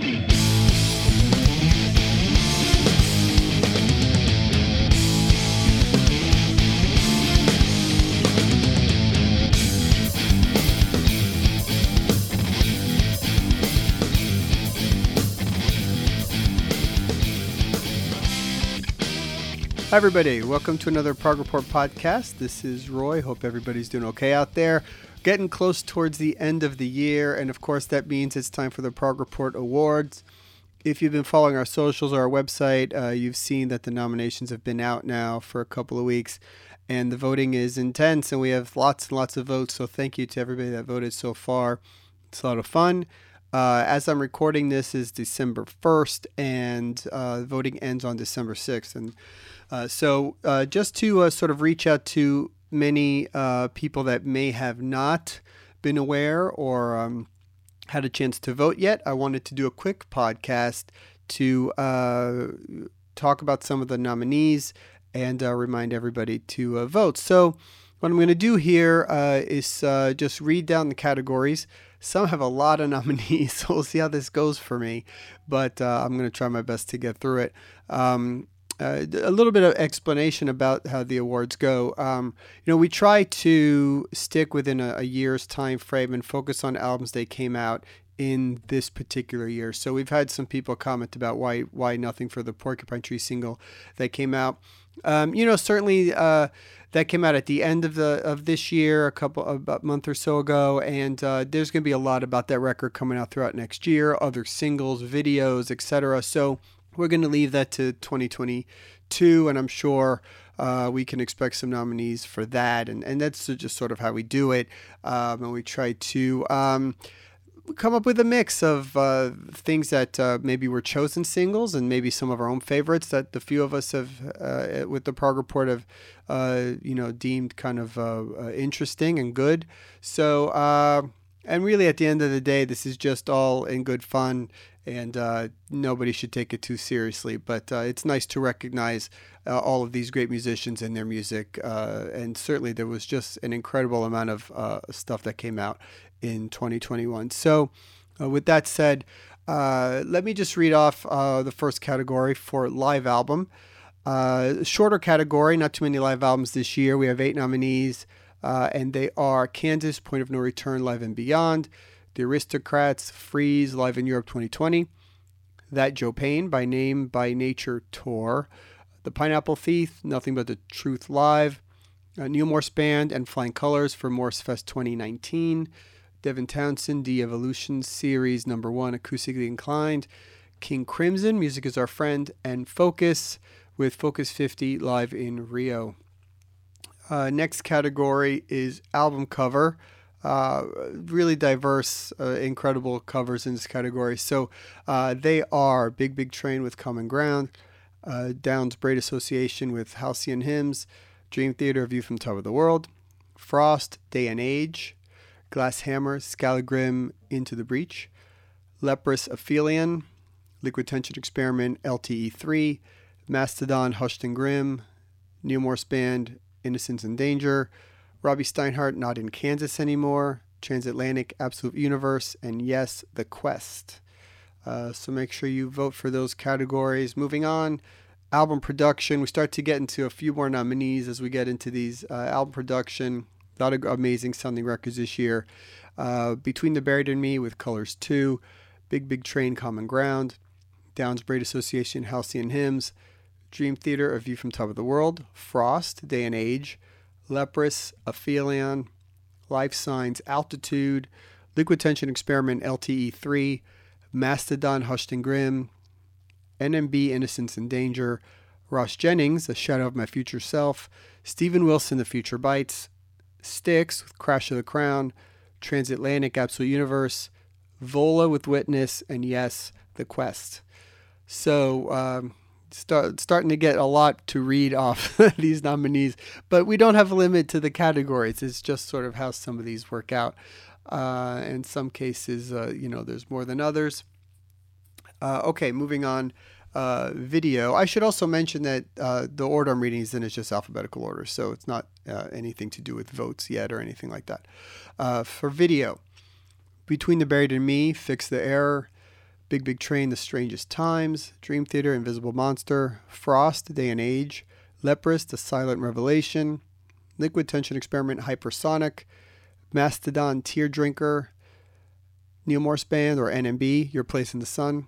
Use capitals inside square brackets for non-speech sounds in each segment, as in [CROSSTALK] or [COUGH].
Thank you. Hi, everybody. Welcome to another Prog Report podcast. This is Roy. Hope everybody's doing okay out there. Getting close towards the end of the year, and of course, that means it's time for the Prog Report Awards. If you've been following our socials or our website, uh, you've seen that the nominations have been out now for a couple of weeks, and the voting is intense, and we have lots and lots of votes. So, thank you to everybody that voted so far. It's a lot of fun. Uh, as I'm recording this is December 1st, and uh, voting ends on December 6th. And uh, so, uh, just to uh, sort of reach out to many uh, people that may have not been aware or um, had a chance to vote yet, I wanted to do a quick podcast to talk about some of the nominees and remind everybody to vote. So, what I'm going to do here is just read down the categories. Some have a lot of [LAUGHS] nominees, so we'll see how this goes for me. But uh, I'm going to try my best to get through it. Um, uh, a little bit of explanation about how the awards go. Um, you know, we try to stick within a, a, year's time frame and focus on albums that came out in this particular year. So we've had some people comment about why why nothing for the Porcupine Tree single that came out. Um, you know, certainly uh, that came out at the end of the of this year, a couple about a month or so ago, and uh, there's going to be a lot about that record coming out throughout next year, other singles, videos, etc. So we're going to leave that to 2022, and I'm sure. Uh, we can expect some nominees for that, and, and that's just sort of how we do it. Um, and we try to um, come up with a mix of uh, things that uh, maybe were chosen singles and maybe some of our own favorites that the few of us have uh, with the prog report have uh, you know deemed kind of uh, uh, interesting and good. So and really at the end of the day this is just all in good fun and nobody should take it too seriously. But it's nice to recognize all of these great musicians and their music and certainly there was just an incredible amount of stuff that came out in 2021. So, uh, with that said, uh, let me just read off uh, the first category for live album. Uh, shorter category, not too many live albums this year. We have eight nominees, uh, and they are Kansas, Point of No Return, Live and Beyond, The Aristocrats, Freeze, Live in Europe 2020, That Joe Payne, By Name, By Nature Tour, The Pineapple Thief, Nothing But the Truth Live, uh, Neal Morse Band, and Flying Colors for Morse Fest 2019. Devin Townsend, The Evolution Series number one, Acoustically Inclined, King Crimson, Music is Our Friend, and Focus with Focus 50 live in Rio. Uh, next category is album cover. Uh, really diverse, uh, incredible covers in this category. So uh, they are Big Big Train with Common Ground, uh, Downes Braide Association with Halcyon Hymns, Dream Theater View from Top of the World, Frost, Day and Age, Glass Hammer, Skallagrim, Into the Breach, Leprous Aphelion, Liquid Tension Experiment, LTE3, Mastodon, Hushed and Grim, Neal Morse Band, Innocence and Danger, Robby Steinhardt, Not in Kansas Anymore, Transatlantic, Absolute Universe, and yes, The Quest. Uh, so make sure you vote for those categories. Moving on, album production. We start to get into a few more nominees as we get into these uh, album production a lot of amazing sounding records this year. Uh, Between the Buried and Me with Colors 2, Big Big Train Common Ground, Downes Braide Association Halcyon Hymns, Dream Theater A View from Top of the World, Frost Day and Age, Leprous Aphelion, Life Signs Altitude, Liquid Tension Experiment LTE 3, Mastodon Hushed and Grim, NMB Innocence and Danger, Ross Jennings, A Shadow of My Future Self, Steven Wilson, The Future Bites, Styx with Crash of the Crown, Transatlantic Absolute Universe, Vola with Witness, and yes, The Quest. So, um, start, starting to get a lot to read off [LAUGHS] these nominees, but we don't have a limit to the categories. It's just sort of how some of these work out. Uh, in some cases, uh, you know, there's more than others. Uh, okay, moving on uh, video. I should also mention that uh, the order I'm reading is in is just alphabetical order, so it's not uh, anything to do with votes yet or anything like that. Uh, for video, Between the Buried and Me, Fix the Error, Big Big Train, The Strangest Times, Dream Theater, Invisible Monster, Frost, Day and Age, Leprous, The Silent Revelation, Liquid Tension Experiment, Hypersonic, Mastodon, Tear Drinker, Neal Morse Band or NMB, Your Place in the Sun,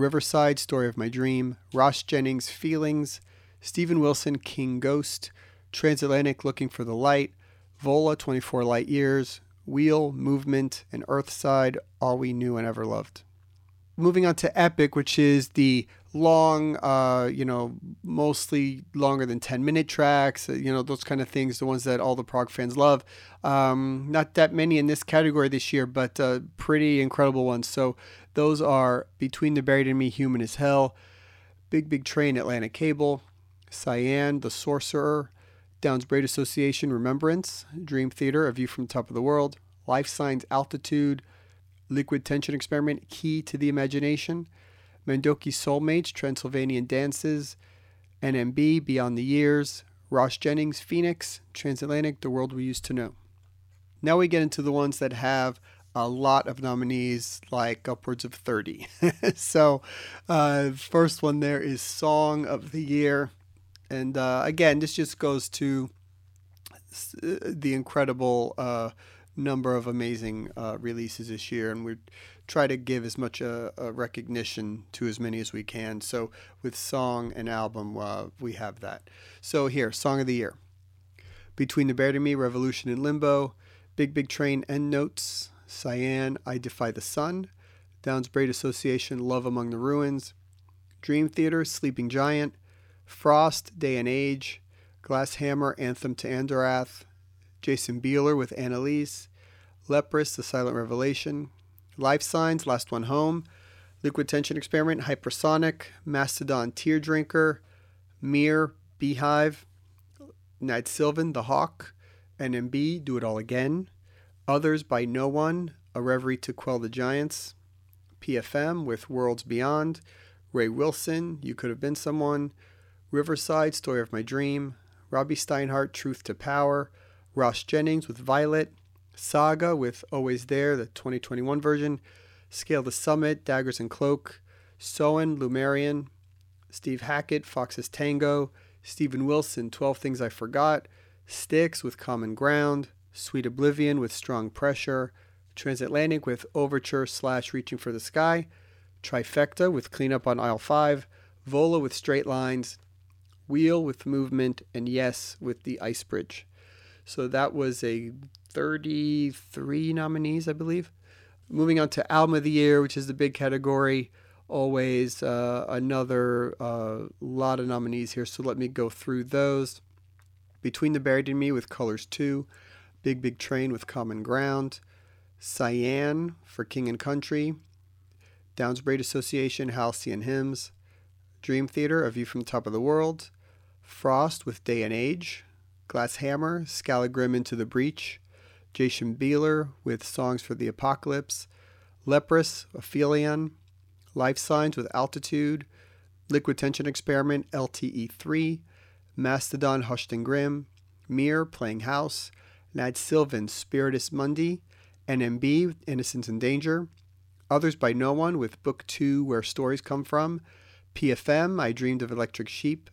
Riverside, Story of My Dream, Ross Jennings, Feelings, Steven Wilson, King Ghost, Transatlantic, Looking for the Light, Vola, 24 Light Years, Wheel, Movement, and Earthside, All We Knew and Ever Loved moving on to Epic, which is the long, uh, you know, mostly longer than 10 minute tracks, uh, you know, those kind of things, the ones that all the prog fans love. Um, not that many in this category this year, but uh, pretty incredible ones. So those are Between the Buried and Me, Human as Hell, Big Big Train, Atlantic Cable, Cyan, The Sorcerer, Downes Braide Association, Remembrance, Dream Theater, A View from the Top of the World, Life Signs, Altitude, Liquid Tension Experiment, Key to the Imagination, Mandoki Soulmates, Transylvanian Dances, NMB, Beyond the Years, Ross Jennings, Phoenix, Transatlantic, The World We Used to Know. Now we get into the ones that have a lot of nominees, like upwards of 30. [LAUGHS] so, uh, first one there is Song of the Year. And uh, again, this just goes to the incredible uh, number of amazing uh, releases this year, and we try to give as much uh, recognition to as many as we can. So with song and album, uh, we have that. So here, song of the year: Between the Buried and Me, Revolution in Limbo, Big Big Train, End Notes, Cyan, I Defy the Sun, Downes Braide Association, Love Among the Ruins, Dream Theater, Sleeping Giant, Frost, Day and Age, Glass Hammer, Anthem to Andorath, Jason Bieler with Annalise, Leprous, The Silent Revelation, Life Signs, Last One Home, Liquid Tension Experiment, Hypersonic, Mastodon Tear Drinker, Mir, Beehive, Nad Sylvan, The Hawk, NMB, Do It All Again, Others by No One, A Reverie to Quell the Giants, PFM with Worlds Beyond, Ray Wilson, You Could Have Been Someone, Riverside, Story of My Dream, Robby Steinhardt, Truth to Power, Ross Jennings with Violet, Saga with Always There, the 2021 version, Scale the Summit, Daggers and Cloak, Soen, Lumerian, Steve Hackett, Fox's Tango, Steven Wilson, 12 Things I Forgot, Styx with Common Ground, Sweet Oblivion with Strong Pressure, Transatlantic with Overture slash Reaching for the Sky, Trifecta with Cleanup on Aisle 5, Vola with Straight Lines, Wheel with Movement, and Yes with the Ice Bridge. So that was a 33 nominees, I believe. Moving on to Album of the Year, which is the big category. Always uh, another uh, lot of nominees here, so let me go through those. Between the Buried and Me with Colors 2, Big Big Train with Common Ground, Cyan for King and Country, Downes Braide Association, Halcyon Hymns, Dream Theater, A View from the Top of the World, Frost with Day and Age, Glass Hammer, Skallagrim Into the Breach, Jason Bieler with Songs for the Apocalypse, Leprous, Aphelion, Life Signs with Altitude, Liquid Tension Experiment, LTE3, Mastodon, Hushed and Grim, Mir, Playing House, Nad Sylvan, Spiritus Mundi, NMB, Innocence and Danger, Others by No One with Book 2, Where Stories Come From, PFM, I Dreamed of Electric Sheep,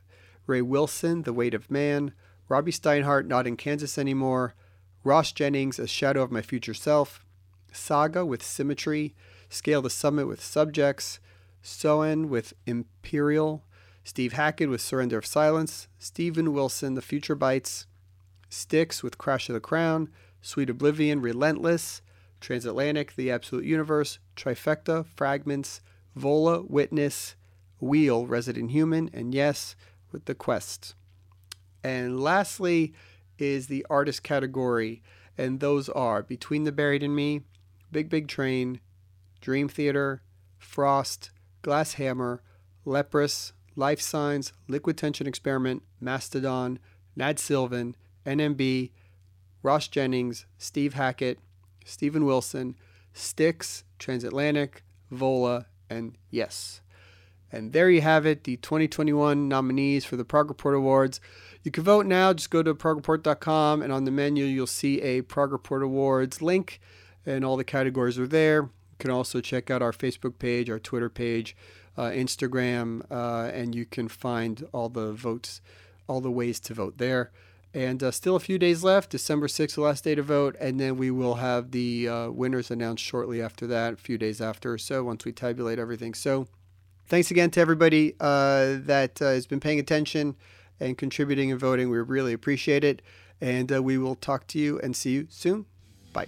Ray Wilson, The Weight of Man, Robby Steinhardt, Not in Kansas Anymore, Ross Jennings, A Shadow of My Future Self, Saga with Symmetry, Scale the Summit with Subjects, Soen with Imperial, Steve Hackett with Surrender of Silence, Steven Wilson, The Future Bites, Styx with Crash of the Crown, Sweet Oblivion, Relentless, Transatlantic, The Absolute Universe, Trifecta, Fragments, Vola, Witness, Wheel, Resident Human, and Yes, with The Quest. And lastly is the artist category, and those are Between the Buried and Me, Big Big Train, Dream Theater, Frost, Glass Hammer, Leprous, Life Signs, Liquid Tension Experiment, Mastodon, Nad Sylvan, NMB, Ross Jennings, Steve Hackett, Steven Wilson, Styx, Transatlantic, Vola, and Yes. And there you have it, the 2021 nominees for the Prog Report Awards. You can vote now. Just go to progreport.com, and on the menu, you'll see a Prog Report Awards link, and all the categories are there. You can also check out our Facebook page, our Twitter page, uh, Instagram, uh, and you can find all the votes, all the ways to vote there. And uh, still a few days left. December 6th, the last day to vote. And then we will have the uh, winners announced shortly after that, a few days after or so, once we tabulate everything. So thanks again to everybody uh, that uh, has been paying attention and contributing and voting. We really appreciate it. And uh, we will talk to you and see you soon. Bye.